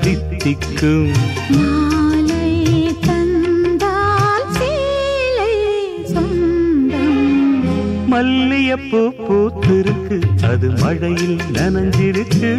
தித்திக்கும். மல்லியப்பூ பூத்திருக்கு அது மழையில் நனைஞ்சிருக்கு.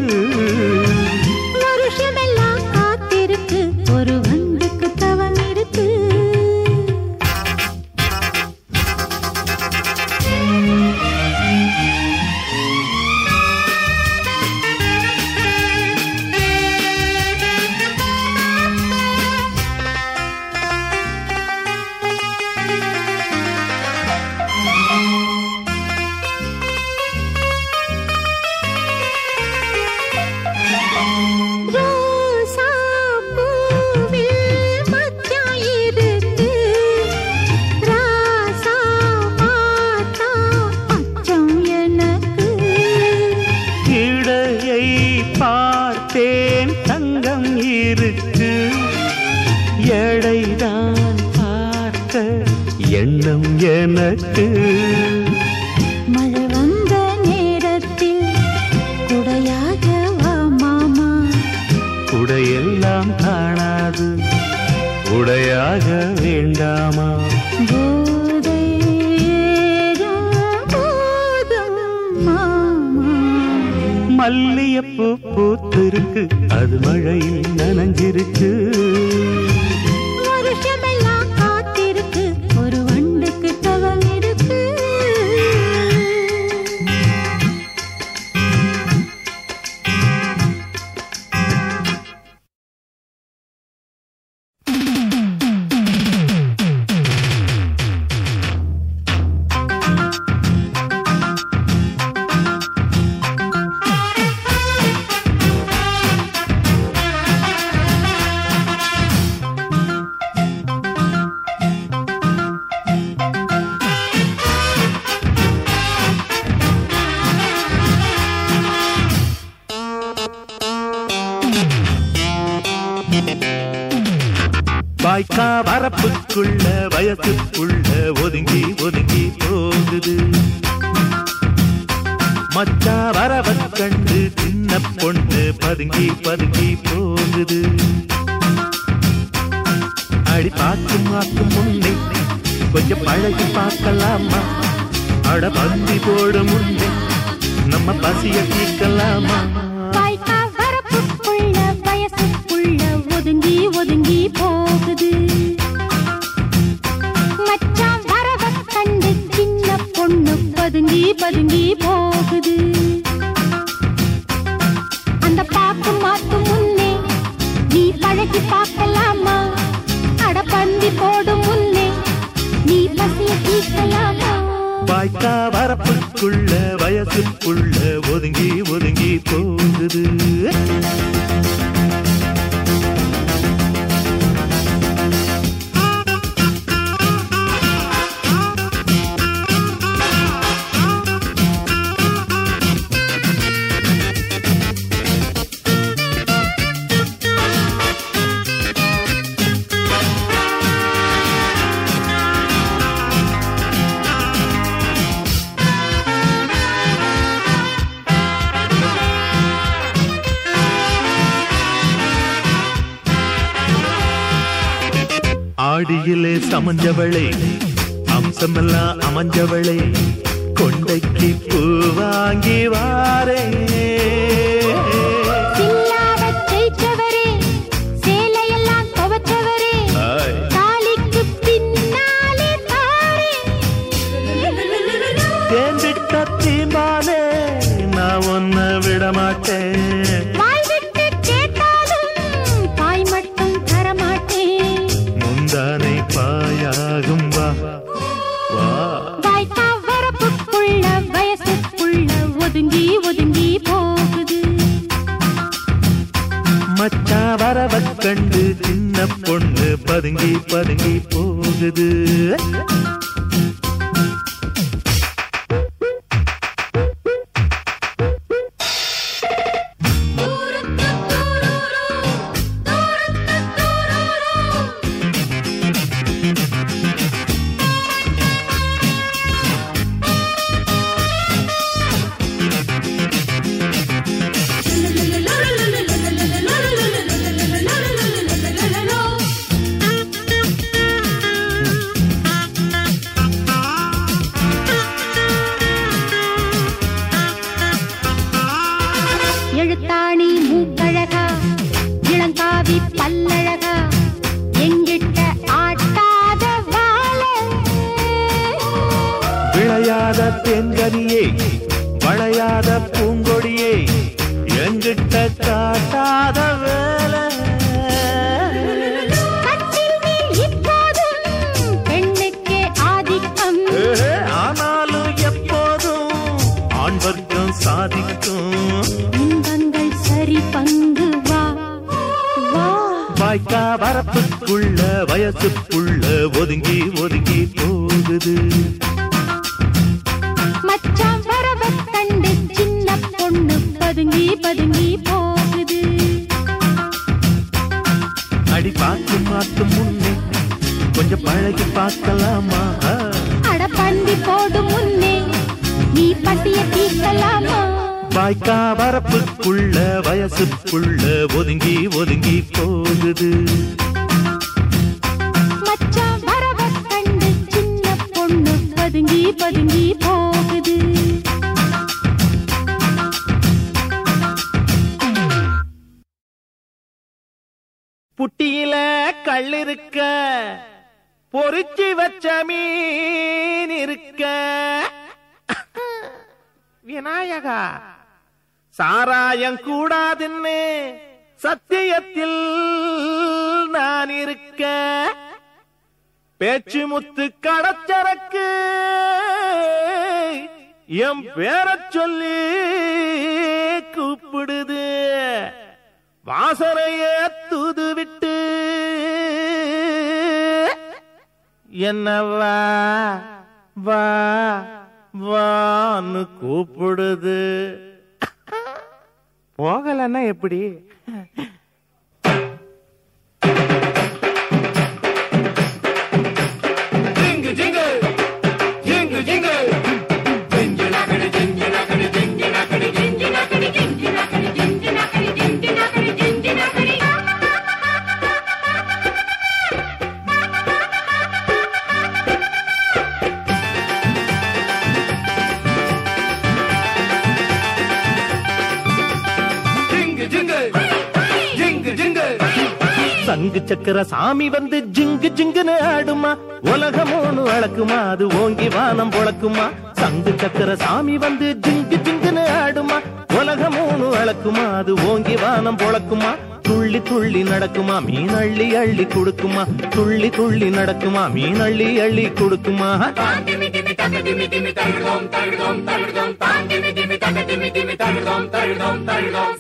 பார்த்தேன் தங்கம் இருக்கு. எடைதான் பார்க்க எண்ணம் எனக்கு. மழை வந்த நேரத்தில் குடையாக மாமா. உடையெல்லாம் காணாது. உடையாக வேண்டாமா? பூத்திருக்கு. அது மழையில் நனைஞ்சிருக்கு. பரப்புக்குள்ள வயசுக்குள்ள ஒதுங்கி ஒதுங்கி போகுது. மச்சா வரவன் கண்டு சின்ன பொண்ணு பதுங்கி பதுங்கி போகுது. அடி பார்க்கும் பார்க்கும் முன்னே கொஞ்சம் பழகி பார்க்கலாமா? அட பந்தி போட முன்னே நம்ம பசிய தீர்க்கலாமா? பதுங்கி பதுங்கி போகுது. அந்த பாக்கு மாத்து முன்னே நீ பழகி பார்க்கலாமா? அட பந்தி போடும் முன்னே நீ பசிய தீர்க்கலாமா? வாய்க்கா வரப்புக்குள்ள வயசுக்குள்ள ஒதுங்கி ஒதுங்கி போகுது. ஆடியிலே சமஞ்சவளே அம்சமெல்லாம் அமைஞ்சவளே கொண்டைக்கு பூ வாங்கி வாரே. தென்கனியே வளையாத பூங்கொடியே எங்கிட்ட காட்டாத வேலை. ஆனாலும் எப்போதும் ஆண் வர்க்கம் சாதிக்கும். இன்பங்கள் சரி பங்கு வா. வா. வாய்க்கா வரப்புக்குள்ள வயசுக்குள்ள ஒதுங்கி ஒதுங்கி போகுது. பதுங்கி போகுது. அடி பார்த்து பார்த்து முன்னே கொஞ்சம் பழகி பார்க்கலாமா? அட பந்தி போடும் முன்னே நீ பட்டிய தீர்க்கலாமா? வாய்க்கா வரப்புக்குள்ள வயசுக்குள்ள ஒதுங்கி ஒதுங்கி போகுது. பதுங்கி பதுங்கி புட்டியில கல் இருக்க பொறிச்சி வச்ச மீன் இருக்க. விநாயகா சாராயம் கூடாதுன்னு சத்தியத்தில் நான் இருக்க. பேச்சு முத்து கடச்சரக்கு என் பேரச் சொல்லி கூப்பிடுது. வாசரையே தூது விட்டு என்னவா? வா வான்னு கூப்பிடுது. போகலன்னா எப்படி? சக்கர சாமி வந்து ஜிங்கு ஜிங்குன்னு ஆடுமா? உலகமோனு அழக்குமா அது ஓங்கி வானம் பொழக்குமா சங்கு சக்கர சாமி வந்து ஜிங்கு ஜிங்குன்னு ஆடுமா? உலகமோனு அழக்குமா அது ஓங்கி வானம் பொழக்குமா துள்ளி துள்ளி நடக்குமா? மீன் அள்ளி அள்ளி கொடுக்குமா? துள்ளி துள்ளி நடக்குமா? மீன் அள்ளி அள்ளி கொடுக்குமா?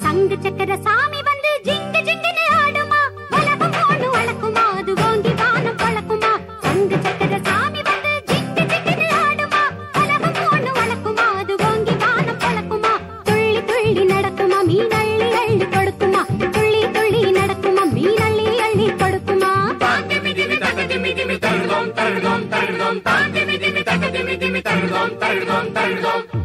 சங்கு சக்கர சாமி வந்து ஜிங்கு ஜிங்குன்னு Targidon, Targidon, Targidon.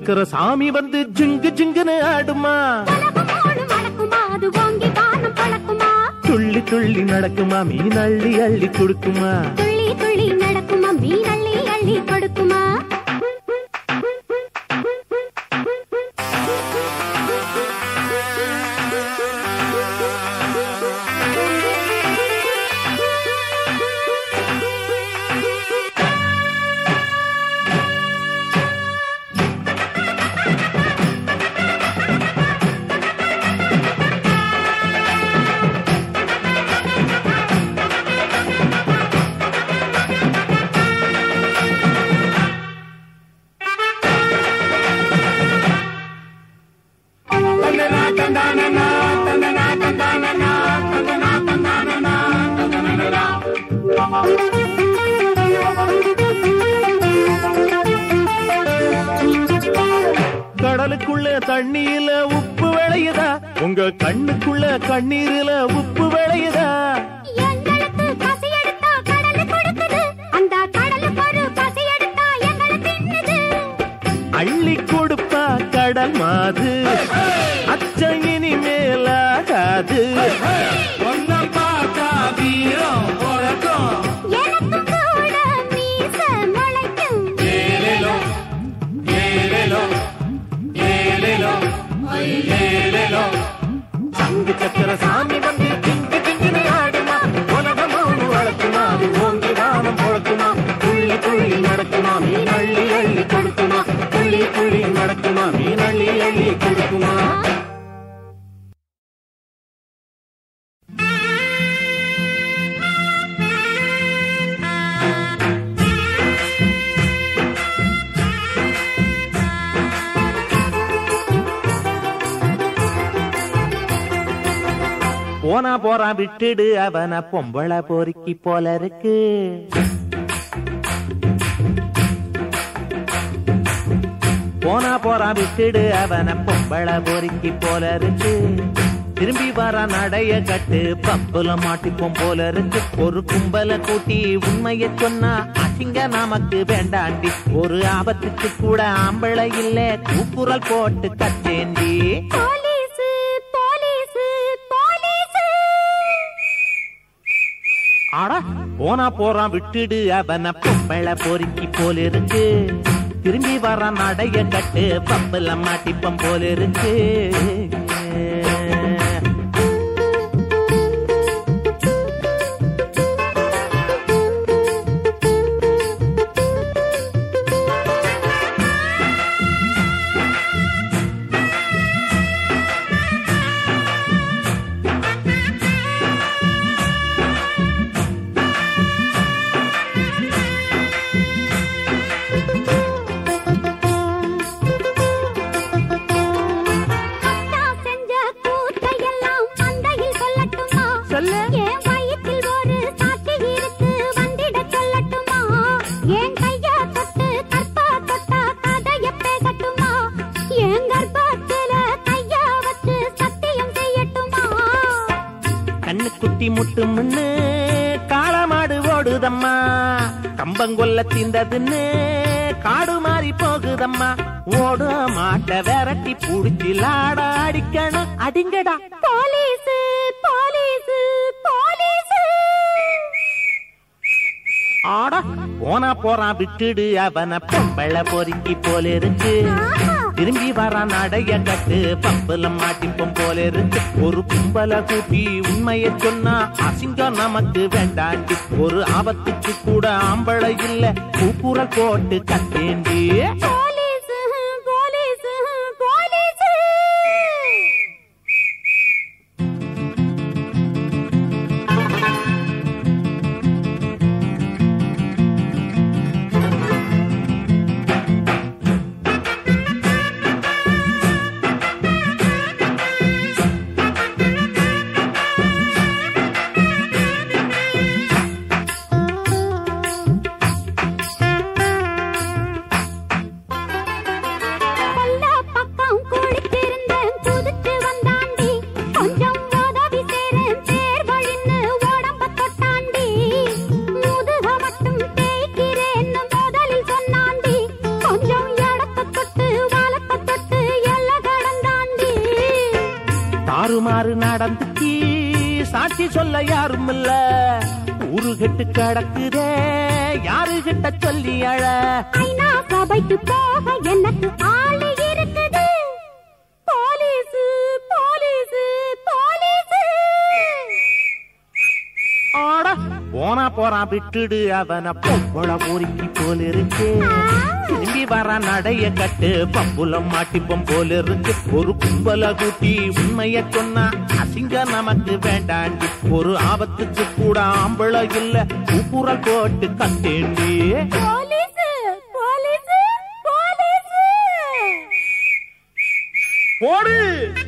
சக்கர சாமி வந்து ஜிங்கு ஜிங்குன்னு ஆடுமா? துள்ளி துள்ளி நடக்குமா? மீன் அள்ளி அள்ளி கொடுக்குமா? துள்ளி துள்ளி நடக்குமா? மீன் அள்ளி அள்ளி கொடுக்குமா? அள்ளி கொடுப்பா கடல் மாது அச்சம் இனிமேலாகாது. விட்டுடு அவன பொம்பளை பொறுக்கி போல இருக்கு. போனா போறான் விட்டுடு அவன பொம்பளை பொறுக்கி போல இருக்கு. திரும்பி வர நடைய கட்டு பப்புல மாட்டிப்போம் போல இருக்கு. ஒரு கும்பல கூட்டி உண்மையை சொன்னா அசிங்க நமக்கு வேண்டாண்டி. ஒரு ஆபத்துக்கு கூட ஆம்பளை இல்ல கூப்புரல் போட்டு கத்தேண்டி. ஆடா. போனா போறான் விட்டுடு அவன பொம்பளை பொறுக்கி போல இருக்கு திரும்பி வரான் அடைய கட்டு பப்புல மாட்டிப்பம் போல இருக்கு கம்பங்கொல்ல தீந்ததுன்னு காடு மாறி போகுதம்மா. ஓட மாட்ட விரட்டி புடிச்சு லாட அடிக்கணும். அடிங்கடா. Police police police. ஆட போனா போறான் விட்டுடு அவன பொம்பளை பொறுக்கி போல இருக்கு திரும்பி வர நடைய கட்டு. பம்புல மாட்டிப்போம் போல இருக்கு. ஒரு கும்பல கூட்டி உண்மையை சொன்னா அசிங்கம் நமக்கு வேண்டாண்டி. ஒரு ஆபத்துக்கு கூட ஆம்பளை இல்ல. கூப்புற போட்டு கட்டேண்டி. கிடக்குதே? யாரு கிட்ட சொல்லி அழ? ஐநா சபைக்கு போ. விட்டுடு அவன பொம்பளை பொறுக்கி போல இருக்கு திரும்பி வரான் நடைய கட்டு பம்புலம் மாட்டிப்போம் போல இருக்கு ஒரு கும்பல கூட்டி உண்மைய சொன்னா அசிங்க நமக்கு வேண்டாண்டி. ஒரு ஆபத்துக்கு கூட ஆம்பளை இல்ல கூக்குரல் போட்டு கட்டேண்டி போலீஸ்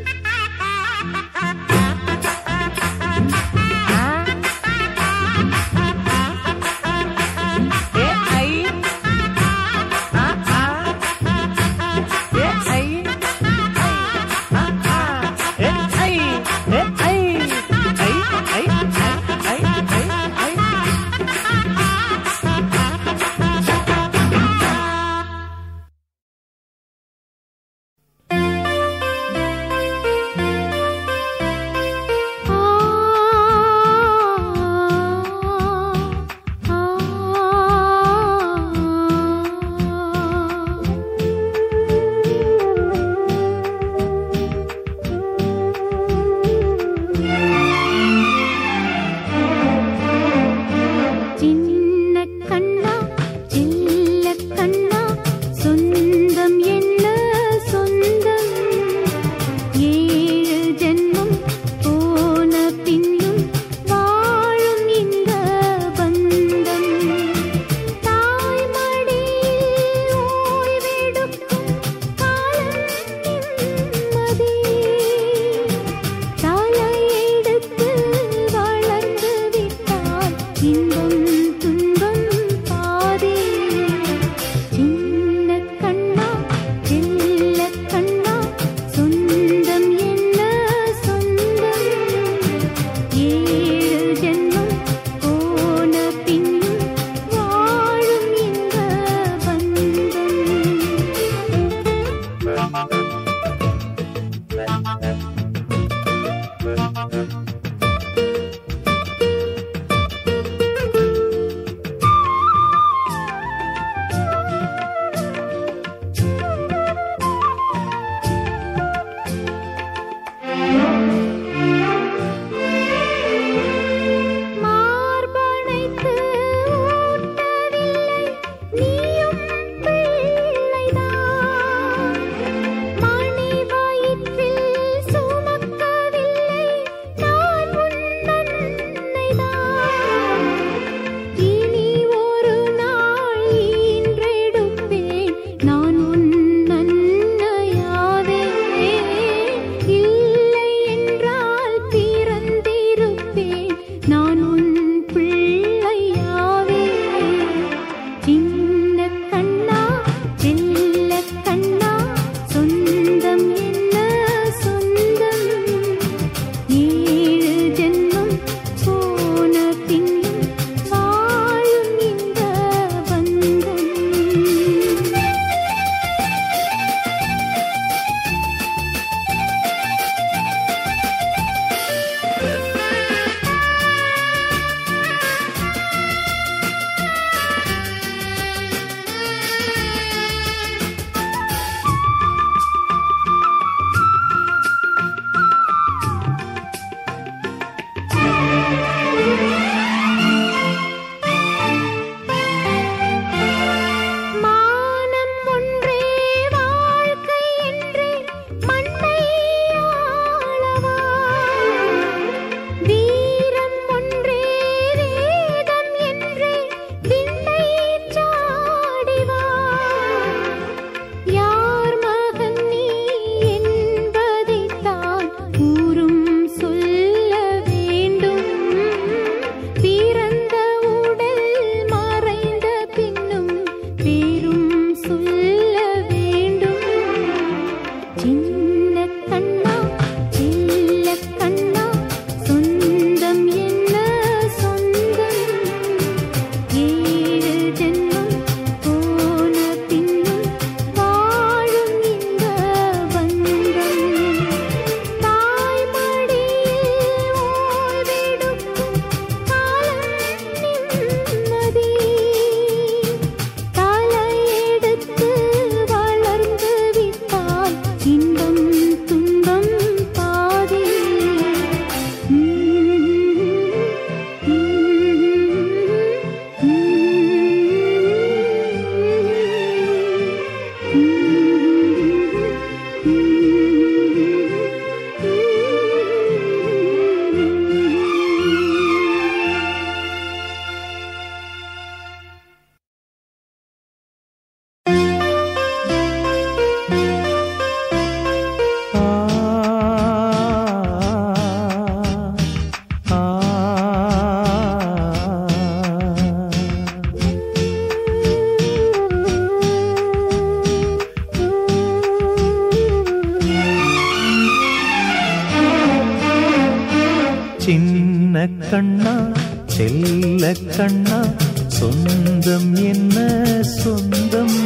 சின்ன கண்ணா செல்ல கண்ணா சொந்தம் என்ன சொந்தம்?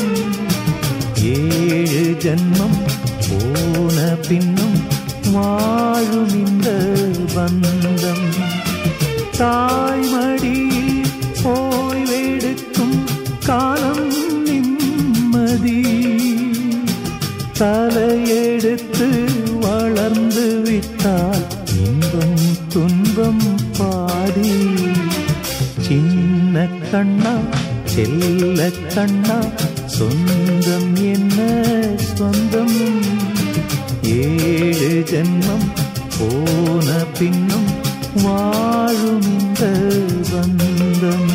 ஏழு ஜன்மம் போன பின்னும் வாழும் இந்த பந்தம். தாய்மடியில் ஓய்வெடுக்கும் காலம் நிம்மதி. தலையெடுத்து வளர்ந்து விட்டார் துன்பம் பாடி சின்ன கண்ணா செல்ல கண்ணா சொந்தம் என்ன சொந்தம்? ஏழு ஜென்மம் போன பின்னும் வாழும் இந்த பந்தம்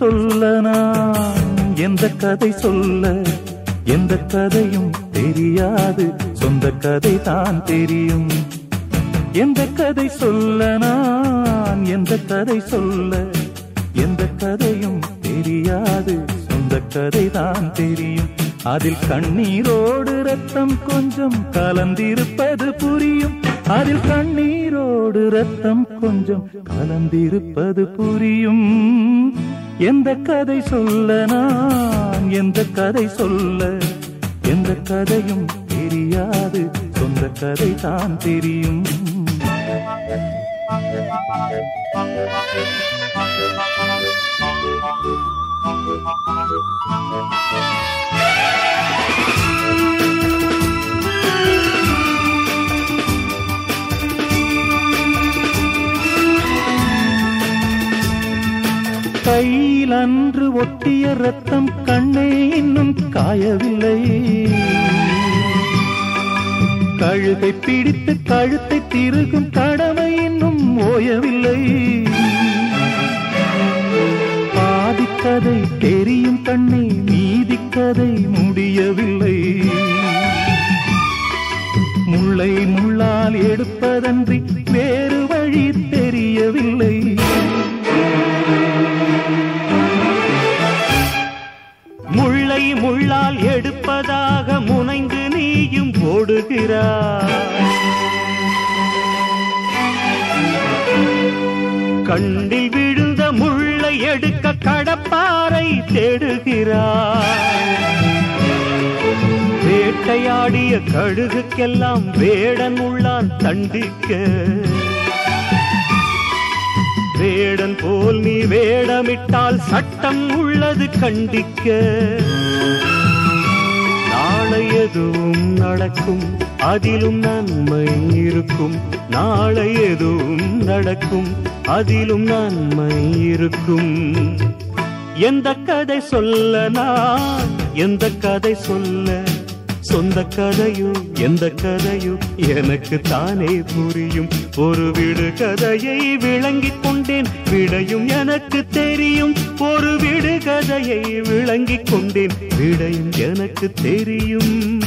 சொல்ல நான்? எந்த கதை சொல்ல? எந்த கதையும் தெரியாது. சொந்த கதை தான் தெரியும். எந்த கதை சொல்ல நான்? எந்த கதை சொல்ல? எந்த கதையும் தெரியாது. சொந்த கதை தான் தெரியும். அதில் கண்ணீரோடு ரத்தம் கொஞ்சம் கலந்திருப்பது புரியும். அதில் கண்ணீரோடு ரத்தம் கொஞ்சம் கலந்திருப்பது புரியும். எந்த கதை சொல்ல நான்? எந்த கதை சொல்ல? எந்த கதையும் தெரியாது. சொந்த கதை தான் தெரியும். கை கையில் அன்று ஒட்டிய ரத்தம் கண்ணே இன்னும் காயவில்லை. கழுகை பிடித்து கழுத்தை திருகும் கடமை இன்னும் ஓயவில்லை. பாதிக்கதை தெரியும் கண்ணே மீதிக்கதை முடியவில்லை. முள்ளை முள்ளால் எடுப்பதன்றி வேறு வழி தெரியவில்லை. முள்ளால் எடுப்பதாக முனைந்து நீயும் ஓடுகிறாய் கண்ணில் விழுந்த முள்ளை எடுக்க கடப்பாரை தேடுகிறாய். வேட்டையாடிய கழுகுக்கெல்லாம் வேடன் உள்ளான் தண்டிக்க. வேடன் போல் நீ வேடமிட்டால் சட்டம் உள்ளது கண்டிக்க. நாளை எதுவும் நடக்கும் அதிலும் நன்மை இருக்கும். நாளை எதுவும் நடக்கும் அதிலும் நன்மை இருக்கும். எந்த கதை சொல்ல நான் எந்த கதை சொல்ல சொந்த கதையும் எந்த கதையும் எனக்கு தானே புரியும். ஒரு வீடு கதையை விளங்கிக் கொண்டேன் விடையும் எனக்கு தெரியும். ஒரு வீடு கதையை விளங்கிக் கொண்டேன் விடையும் எனக்கு தெரியும்.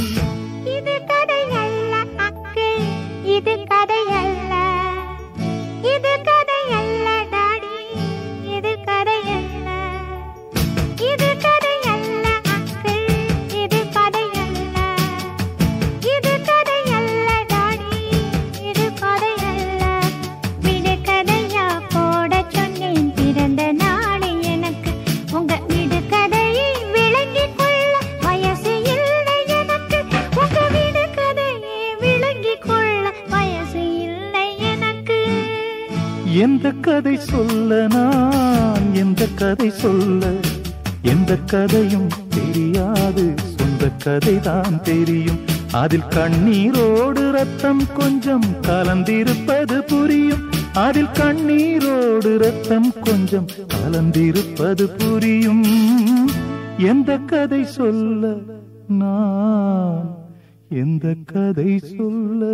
கதை சொல்ல நான் எந்த கதை சொல்ல எந்த கதையும் தெரியாது. சொந்த கதை தான் தெரியும். அதில் கண்ணீரோடு ரத்தம் கொஞ்சம் கலந்திருப்பது புரியும். அதில் கண்ணீரோடு ரத்தம் கொஞ்சம் கலந்திருப்பது புரியும். எந்த கதை சொல்ல நான் எந்த கதை சொல்ல